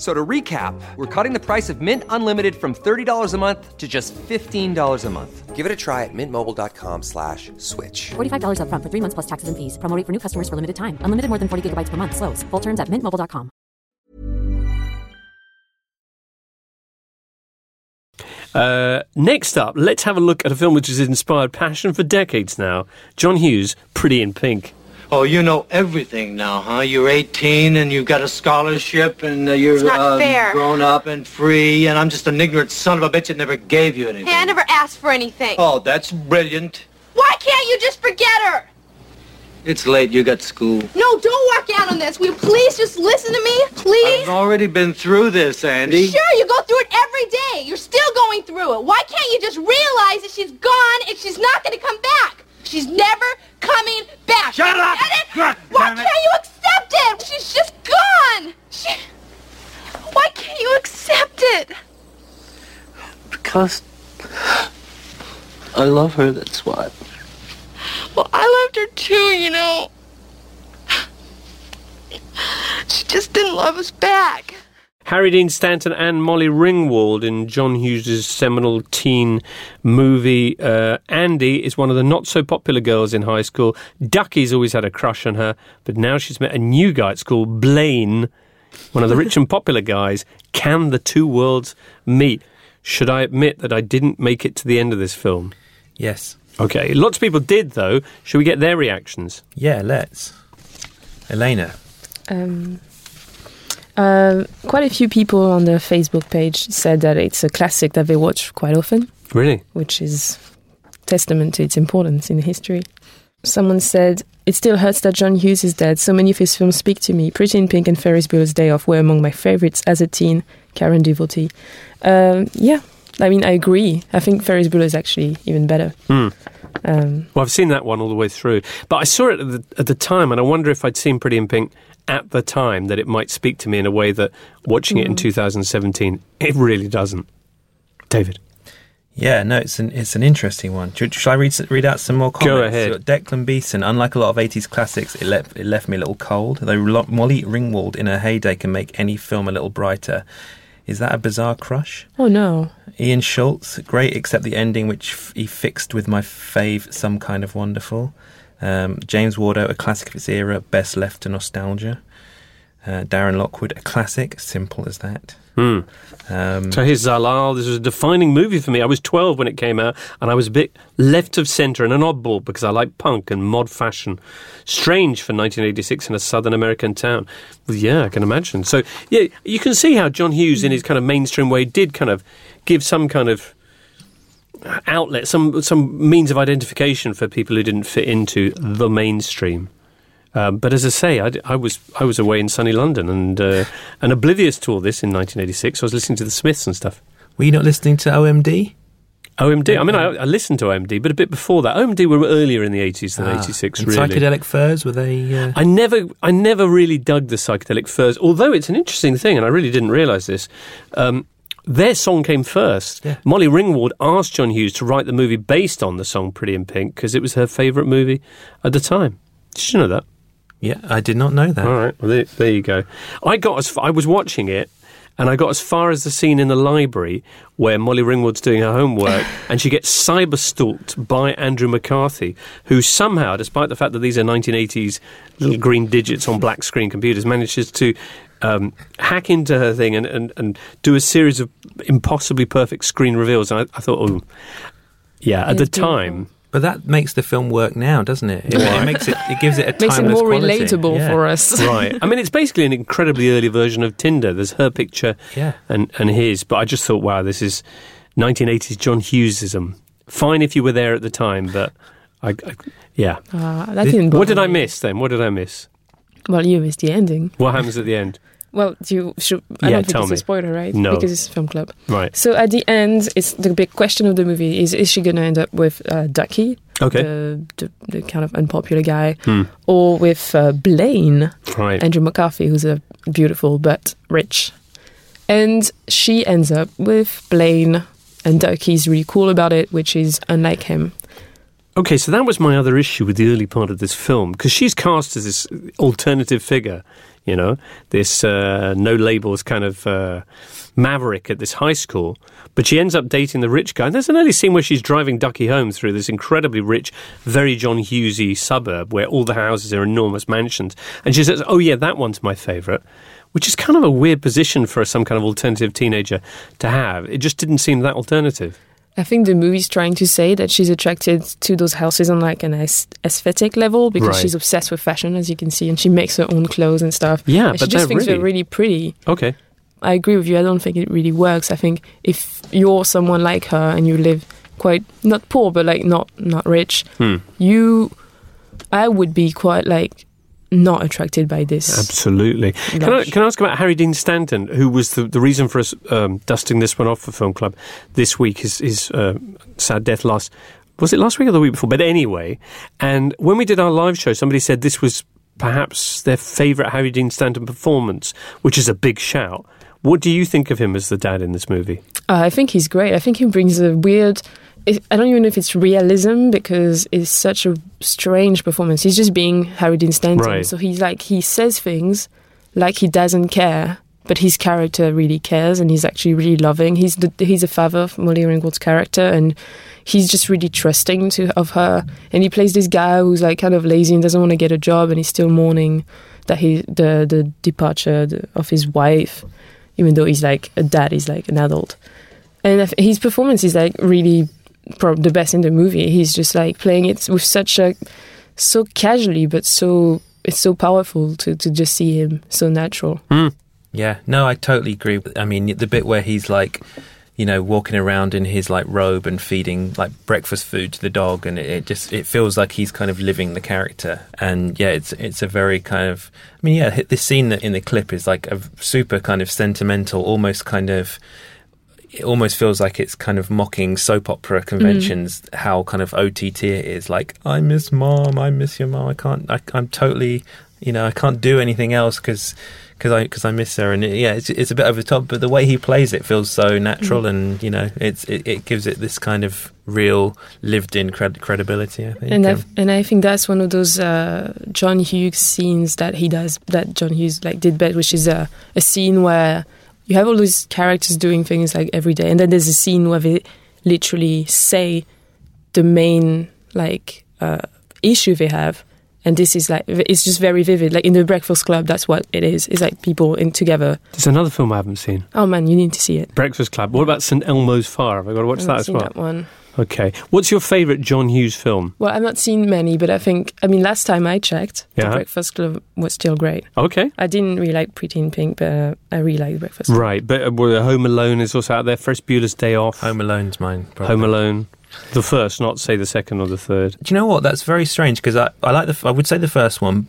F- So to recap, we're cutting the price of Mint Unlimited from $30 a month to just $15 a month. Give it a try at mintmobile.com slash switch. $45 upfront for three months plus taxes and fees. Promo rate for new customers for limited time. Unlimited more than 40 gigabytes per month. Slows. Full terms at mintmobile.com. Uh, next up, let's have a look at a film which has inspired passion for decades now. John Hughes, Pretty in Pink. Oh, you know everything now, huh? You're 18 and you've got a scholarship and uh, you're uh, grown up and free, and I'm just an ignorant son of a bitch that never gave you anything. Hey, I never asked for anything. Oh, that's brilliant. Why can't you just forget her? It's late. You got school. No, don't walk out on this. Will you please just listen to me? Please? I've already been through this, Andy. Sure, you go through it every day. You're still going through it. Why can't you just realize that she's gone and she's not going to come back? She's never coming back. Shut up! Get it? God Why can't you accept it? She's just gone. She... Why can't you accept it? Because I love her, that's why. Well, I loved her too, you know. She just didn't love us back. Harry Dean Stanton and Molly Ringwald in John Hughes' seminal teen movie. Uh, Andy is one of the not so popular girls in high school. Ducky's always had a crush on her, but now she's met a new guy at school, Blaine, one of the rich and *laughs* popular guys. Can the two worlds meet? Should I admit that I didn't make it to the end of this film? Yes. Okay, lots of people did though. Should we get their reactions? Yeah, let's. Elena. Um, uh, quite a few people on the Facebook page said that it's a classic that they watch quite often, Really? which is testament to its importance in history. Someone said, It still hurts that John Hughes is dead. So many of his films speak to me. Pretty in Pink and Ferris Bueller's Day Off were among my favorites as a teen. Karen devotee. Um, yeah, I mean, I agree. I think Ferris Bueller is actually even better. Hmm. Um, Well, I've seen that one all the way through, but I saw it at the, at the time, and I wonder if I'd seen Pretty in Pink at the time that it might speak to me in a way that watching it in Mm. 2017 it really doesn't. David, Yeah, no, it's an it's an interesting one. Should, shall I read read out some more comments? Go ahead. So, Declan Beeson, unlike a lot of 80s classics, it left it left me a little cold. Though Molly Ringwald in her heyday can make any film a little brighter. Is that a bizarre crush? oh no. Ian Schultz, great except the ending, which f- he fixed with my fave, Some Kind of Wonderful. Um, James Wardo, a classic of its era, best left to nostalgia. Uh, Darren Lockwood, a classic, simple as that. Hmm. Um, so here's Zalal. This was a defining movie for me. I was 12 when it came out, and I was a bit left of centre and an oddball because I like punk and mod fashion. Strange for 1986 in a southern American town. Well, yeah, I can imagine. So, yeah, you can see how John Hughes, in his kind of mainstream way, did kind of give some kind of outlet, some some means of identification for people who didn't fit into the mainstream. Um, but as I say, I, I was I was away in sunny London and uh, and oblivious to all this in 1986. I was listening to the Smiths and stuff. were you not listening to OMD? OMD. I mean, I, I listened to OMD, but a bit before that. OMD were earlier in the 80s than Ah, 86. Really. Psychedelic Furs, were they? Uh, I never, I never really dug the psychedelic furs. Although it's an interesting thing, and I really didn't realise this. Um, their song came first. Yeah. Molly Ringwald asked John Hughes to write the movie based on the song "Pretty in Pink" because it was her favourite movie at the time. Did you know that? yeah, I did not know that. All right, well, there, there you go. I got as far, I was watching it, and I got as far as the scene in the library where Molly Ringwald's doing her homework, *laughs* and she gets cyber stalked by Andrew McCarthy, who somehow, despite the fact that these are 1980s little green digits on black screen computers, manages to. Um, hack into her thing and, and, and do a series of impossibly perfect screen reveals. And I, I thought, oh, yeah, at the time, But that makes the film work now, doesn't it? It, it *laughs* makes it. It gives it a Makes it timeless more quality. relatable Yeah. for us. *laughs* right. I mean, it's basically an incredibly early version of Tinder. There's her picture Yeah. and, and his, but I just thought, wow, this is 1980s John Hughesism. Fine if you were there at the time, but I, I yeah. Uh, that didn't What did I miss then? What did I miss? Well, you missed the ending. What happens at the end? Well, do you should, I Yeah, don't think tell it's me. a spoiler, right? No. Because it's a film club. Right. So at the end, it's the big question of the movie is: Is she going to end up with uh, Ducky, Okay. the, the the kind of unpopular guy, Hmm. or with uh, Blaine, Right. Andrew McCarthy, who's a beautiful but rich, and she ends up with Blaine, and Ducky's really cool about it, which is unlike him. Okay, so that was my other issue with the early part of this film because she's cast as this alternative figure, you know, this uh, no labels kind of uh, maverick at this high school. But she ends up dating the rich guy. And there's an early scene where she's driving Ducky home through this incredibly rich, very John Hughesy suburb where all the houses are enormous mansions. And she says, "Oh yeah, that one's my favourite." Which is kind of a weird position for some kind of alternative teenager to have. It just didn't seem that alternative. I think the movie's trying to say that she's attracted to those houses on like an aes- aesthetic level because Right. she's obsessed with fashion, as you can see, and she makes her own clothes and stuff. Yeah, and but she just thinks really- they're really pretty. Okay. I agree with you. I don't think it really works. I think if you're someone like her and you live quite not poor but like not not rich, Hmm. you, I would be quite like not attracted by this. Absolutely. Can I, can I ask about Harry Dean Stanton, who was the, the reason for us um, dusting this one off for Film Club this week? His, his uh, sad death last was it last week or the week before? But anyway, and when we did our live show, somebody said this was perhaps their favourite Harry Dean Stanton performance, which is a big shout. What do you think of him as the dad in this movie? Uh, I think he's great. I think he brings a weird. It, I don't even know if it's realism because it's such a strange performance. He's just being Harry Dean Stanton. Right. So he's like he says things like he doesn't care, but his character really cares, and he's actually really loving. He's the he's a father of Molly Ringwald's character, and he's just really trusting to of her. And he plays this guy who's like kind of lazy and doesn't want to get a job, and he's still mourning that he the the departure of his wife, even though he's like a dad, he's like an adult. And his performance is like really prob the best in the movie. He's just like playing it with such a so casually, but so it's so powerful to to just see him so natural. Hmm. Yeah, no, I totally agree. I mean, the bit where he's like, you know, walking around in his like robe and feeding like breakfast food to the dog, and it, it just it feels like he's kind of living the character. And yeah, it's it's a very kind of, I mean, yeah, this scene that in the clip is like a super kind of sentimental, almost kind of it almost feels like it's kind of mocking soap opera conventions. How kind of OTT it is. Like I miss mom, I miss your mom. I can't. I, I'm totally. You know, I can't do anything else because because I because I miss her. And it, yeah, it's it's a bit over the top, but the way he plays it feels so natural, and you know, it's it, it gives it this kind of real lived in cred- credibility. I think. And I Um, and I think that's one of those uh, John Hughes scenes that he does that John Hughes like did best, which is a a scene where you have all these characters doing things like every day, and then there's a scene where they literally say the main like uh, issue they have. And this is like it's just very vivid. Like in the Breakfast Club, that's what it is. It's like people in together. There's another film I haven't seen. Oh man, you need to see it. Breakfast Club. What about St Elmo's Fire? Have I got to watch I that as seen well? that one. Okay. What's your favourite John Hughes film? Well, I've not seen many, but I think I mean last time I checked, Yeah. the Breakfast Club was still great. Okay. I didn't really like Pretty in Pink, but uh, I really like Breakfast. Club. Right, but uh, Home Alone is also out there. Ferris Bueller's Day Off. Home Alone's mine. Probably. Home Alone. The first, not say the second or the third. Do you know what? That's very strange because I, I like the I would say the first one.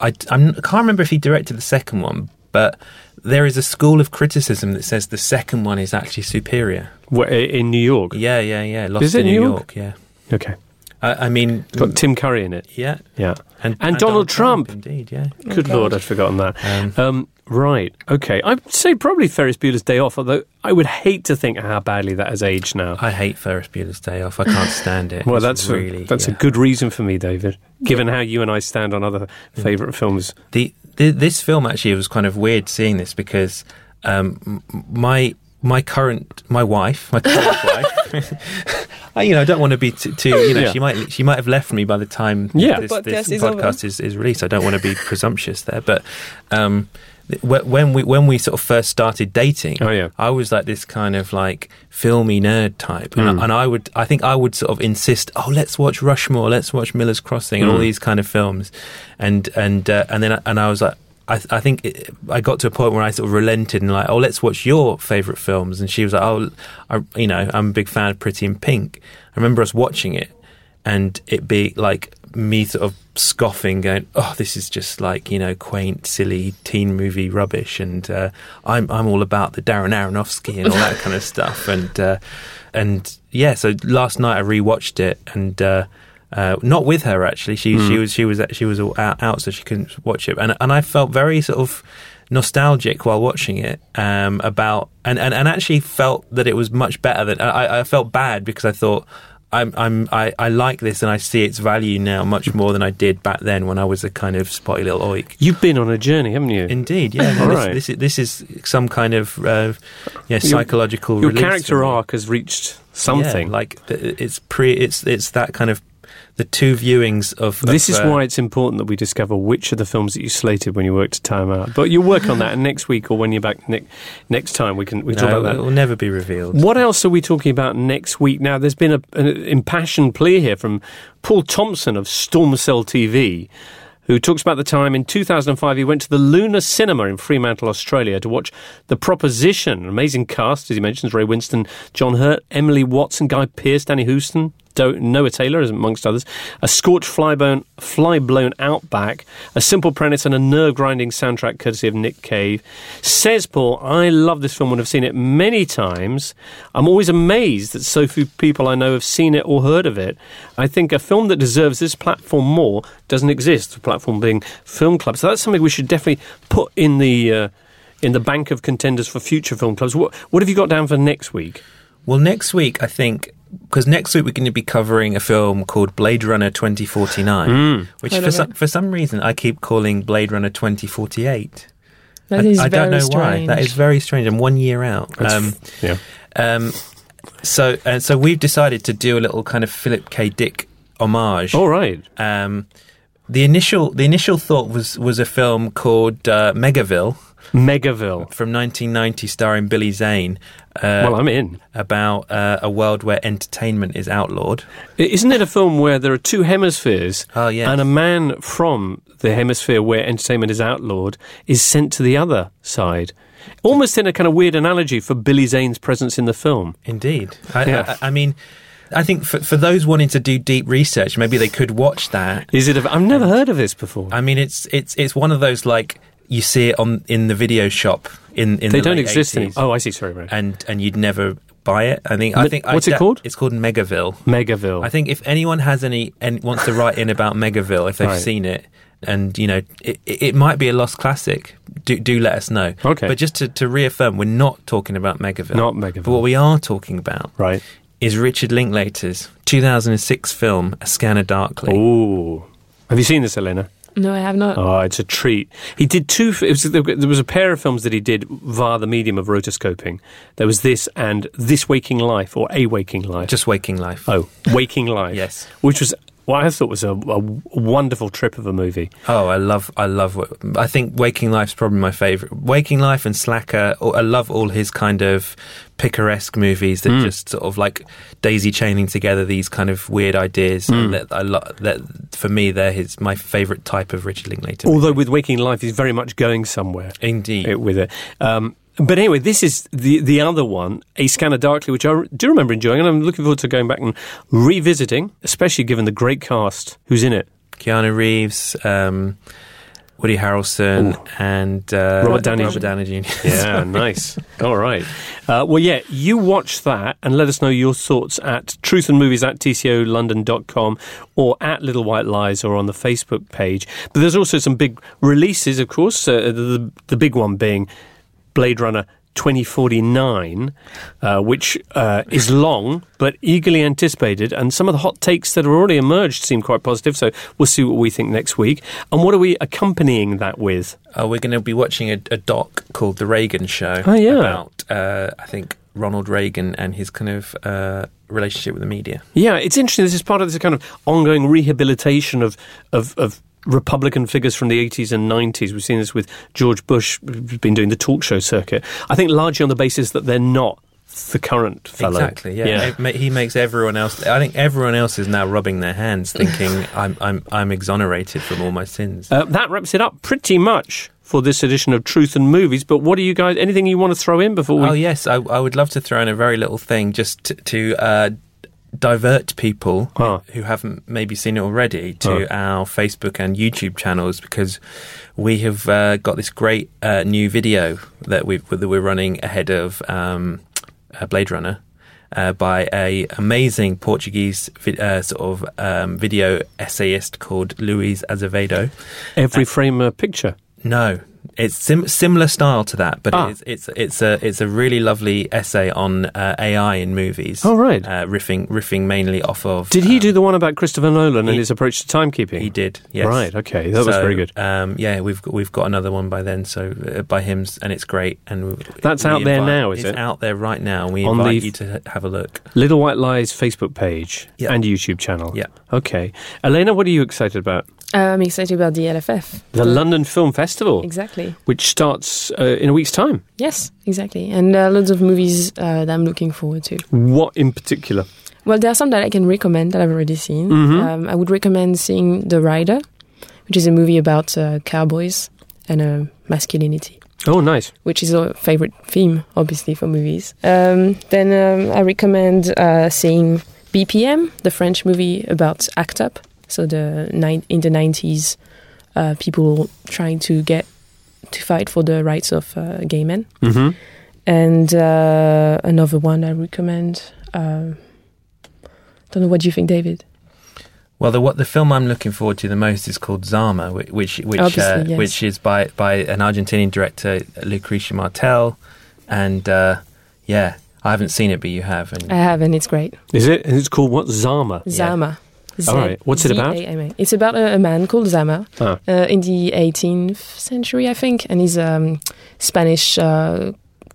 I I'm, I can't remember if he directed the second one, but there is a school of criticism that says the second one is actually superior. Where, in New York. Yeah, yeah, yeah. Lost Is it in New York? York? Yeah. Okay. I, I mean, It's got Tim Curry in it. yeah, Yeah. and, And Donald Trump. indeed. Yeah. Good lord, I'd forgotten that. Um, Um, right. Okay. I'd say probably Ferris Bueller's Day Off, although I would hate to think how badly that has aged now. I hate Ferris Bueller's Day Off. I can't stand it. *laughs* well, It's that's really a, that's yeah. a good reason for me, David. Given how you and I stand on other favourite films. the, the this film actually was kind of weird seeing this because um, my my current my wife my current *laughs* wife *laughs* I, you know I don't want to be too, too you know Yeah. she might she might have left me by the time Yeah. this, Podcast this is podcast is, is released I don't want to be presumptuous there but um, th- wh- when we when we sort of first started dating Oh, yeah. I was like this kind of like filmy nerd type and, Mm. and I would I think I would sort of insist oh let's watch Rushmore let's watch Miller's Crossing and all Mm. these kind of films and and uh, and then I- and I was like I, I think it, I got to a point where I sort of relented and like, oh, let's watch your favourite films. And she was like, oh, I, you know, I'm a big fan of Pretty in Pink. I remember us watching it and it be like me sort of scoffing, going, oh, this is just like you know, quaint, silly teen movie rubbish. And uh, I'm I'm all about the Darren Aronofsky and all that kind of stuff. *laughs* And uh, and yeah, so last night I rewatched it and. Uh, uh, not with her actually. She she Mm. was she was she was all out, out, so she couldn't watch it. And and I felt very sort of nostalgic while watching it um, about and, and, and actually felt that it was much better. Than I, I felt bad because I thought. I'm, I'm, I, I like this and I see its value now much more than I did back then when I was a kind of spotty little oik. You've been on a journey, haven't you? Indeed, yeah. All this, right. this, is, this is some kind of uh, yeah psychological. Your release character arc has reached something. Yeah, like it's pre. It's it's that kind of the two viewings of. This of, is uh, why it's important that we discover which of the films that you slated when you worked to time out. But you'll work on that, and *laughs* next week or when you're back ne- next time, we can we no, talk about that. it will never be revealed. What else are we talking about next week? Now, there's been a, an impassioned plea here from Paul Thompson of Storm Cell TV, who talks about the time in 2005 he went to the Luna Cinema in Fremantle, Australia, to watch The Proposition. An amazing cast, as he mentions Ray Winstone, John Hurt, Emily Watson, Guy Pearce, Danny Huston. Do- Noah Taylor, amongst others, a scorched flyblown, fly-blown outback, a simple premise, and a nerve-grinding soundtrack courtesy of Nick Cave. Says Paul, I love this film and have seen it many times. I'm always amazed that so few people I know have seen it or heard of it. I think a film that deserves this platform more doesn't exist. The platform being film clubs. So that's something we should definitely put in the uh, in the bank of contenders for future film clubs. What what have you got down for next week? Well, next week I think because next week we're going to be covering a film called Blade Runner 2049, Mm. which for some, for some reason I keep calling Blade Runner 2048. That I, is I don't know very why. That is very strange. I'm one year out. Um, yeah. um, so uh, so we've decided to do a little kind of Philip K. Dick homage. All right. Um, the initial the initial thought was was a film called uh, Megaville Megaville. from 1990, starring Billy Zane. Uh, Well, I'm in. about uh, a world where entertainment is outlawed. Isn't it a film where there are two hemispheres? Oh, yes. And a man from the hemisphere where entertainment is outlawed is sent to the other side. Almost in a kind of weird analogy for Billy Zane's presence in the film. Indeed. I, Yeah. I, I mean, I think for, for those wanting to do deep research, maybe they could watch that. Is it? A, I've never heard of this before. I mean, it's it's it's one of those like you see it on in the video shop in in they the don't late exist 80s, anymore. Oh, I see. Sorry, right. and and you'd never buy it. I think I think what's I, it called? It's called Megaville. Megaville. I think if anyone has any and wants to write in about Megaville, if they've Right. seen it, and you know, it, it it might be a lost classic. Do do let us know. Okay. But just to, to reaffirm, we're not talking about Megaville. Not Megaville. But what we are talking about right. is Richard Linklater's 2006 film A Scanner Darkly. Oh, have you seen this, Elena? No, I have not. Oh, it's a treat. He did two. It was, there was a pair of films that he did via the medium of rotoscoping. There was this and This Waking Life or A Waking Life. Just Waking Life. oh, Waking Life. *laughs* Yes. which was what I thought was a, a wonderful trip of a movie. Oh, I love, I love. I think Waking Life's probably my favorite. Waking Life and Slacker. oh, I love all his kind of picaresque movies that Hmm. just sort of like daisy chaining together these kind of weird ideas. And that I lo- that for me, they're his my favorite type of Richard Linklater. Although with Waking Life, he's very much going somewhere. Indeed. with it. Um, but anyway, this is the the other one, A Scanner Darkly, which I do remember enjoying, and I'm looking forward to going back and revisiting, especially given the great cast who's in it. Keanu Reeves, um, Woody Harrelson, and uh, Robert Downey Robert Jr. Downey Jr. *laughs* Yeah, nice. All right. Uh, well, yeah, you watch that and let us know your thoughts at truthandmovies at tcolondon.com or at Little White Lies or on the Facebook page. But there's also some big releases, of course, uh, the, the big one being Blade Runner 2049, uh, which uh, is long but eagerly anticipated. And some of the hot takes that have already emerged seem quite positive. So we'll see what we think next week. And what are we accompanying that with? Uh, we're going to be watching a, a doc called The Reagan Show. Oh, yeah. About, uh, I think, Ronald Reagan and his kind of uh, relationship with the media. Yeah, it's interesting. This is part of this kind of ongoing rehabilitation of of, of Republican figures from the 80s and 90s. We've seen this with George Bush, who's been doing the talk show circuit. I think largely on the basis that they're not the current fellow. Exactly. Yeah. Ma- he makes everyone else. I think everyone else is now rubbing their hands, thinking, *laughs* "I'm, I'm, I'm exonerated from all my sins." Uh, that wraps it up pretty much for this edition of Truth and Movies. But what do you guys? Anything you want to throw in before we? Oh yes, I, I would love to throw in a very little thing just to, to uh, divert people Ah. who haven't maybe seen it already to our Facebook and YouTube channels because we have uh, got this great uh, new video that we that we're running ahead of um, uh, Blade Runner. Uh, by a amazing Portuguese vi- uh, sort of um, video essayist called Luis Azevedo. Every frame a picture. No, it's sim- similar style to that, but Ah. it's it's it's a it's a really lovely essay on uh, AI in movies. Oh, right. uh, riffing riffing mainly off of. Did he um, do the one about Christopher Nolan and his approach to timekeeping? He did. Yes. Right. Okay. That was very good. Um, yeah, we've got, we've got another one by then, so uh, by him, and it's great. And we- That's we out there now, is it's it? out there right now. We On the invite f- you to have a look. Little White Lies Facebook page Yeah. and YouTube channel. Yeah. Okay. Elena, what are you excited about? Uh, I'm excited about the LFF. The London Film Festival, Exactly. Which starts uh, in a week's time. Yes, exactly. And uh, loads of movies uh, that I'm looking forward to. What in particular? Well, there are some that I can recommend that I've already seen. Mhm. Um, I would recommend seeing The Rider, which is a movie about uh, cowboys and uh, masculinity. Oh, nice. which is a favorite theme, obviously, for movies. Um, then um, I recommend uh, seeing BPM, the French movie about ACT UP. So the nine in the nineties, uh, people trying to get to fight for the rights of uh, gay men. Mm-hmm. And uh, another one I recommend. Um, don't know what do you think, David. Well, the what the film I'm looking forward to the most is called Zama, whi- which which uh, yes. which is by by an Argentinian director, Lucrecia Martel, and uh, yeah, I haven't seen it, but you have, and I have, and it's great. Is it? And it's called what? Zama. Zama. All right. What's it about? Z-A-M-A. It's about a, a man called Zama Ah. uh, in the 18th century, I think, and he's a um, Spanish uh,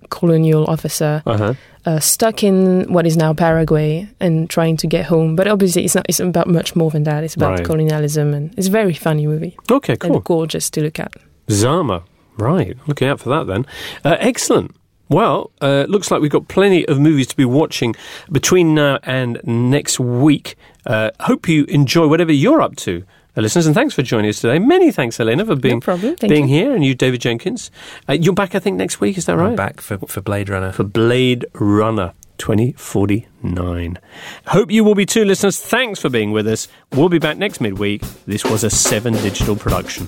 colonial officer Uh-huh. uh, stuck in what is now Paraguay and trying to get home. But obviously, it's not. It's about much more than that. It's about Right. colonialism, and it's a very funny movie Okay, cool. and gorgeous to look at. Zama. Right. Looking out for that then. Uh, excellent. Well, uh, looks like we've got plenty of movies to be watching between now and next week. Uh, hope you enjoy whatever you're up to, uh, listeners, and thanks for joining us today. Many thanks, Elena, for being problem. Thank being you. here, and you, David Jenkins. Uh, you're back, I think, next week. Is that right? I'm back for for Blade Runner. for Blade Runner 2049. Hope you will be too, listeners. Thanks for being with us. We'll be back next midweek. This was a Seven Digital production.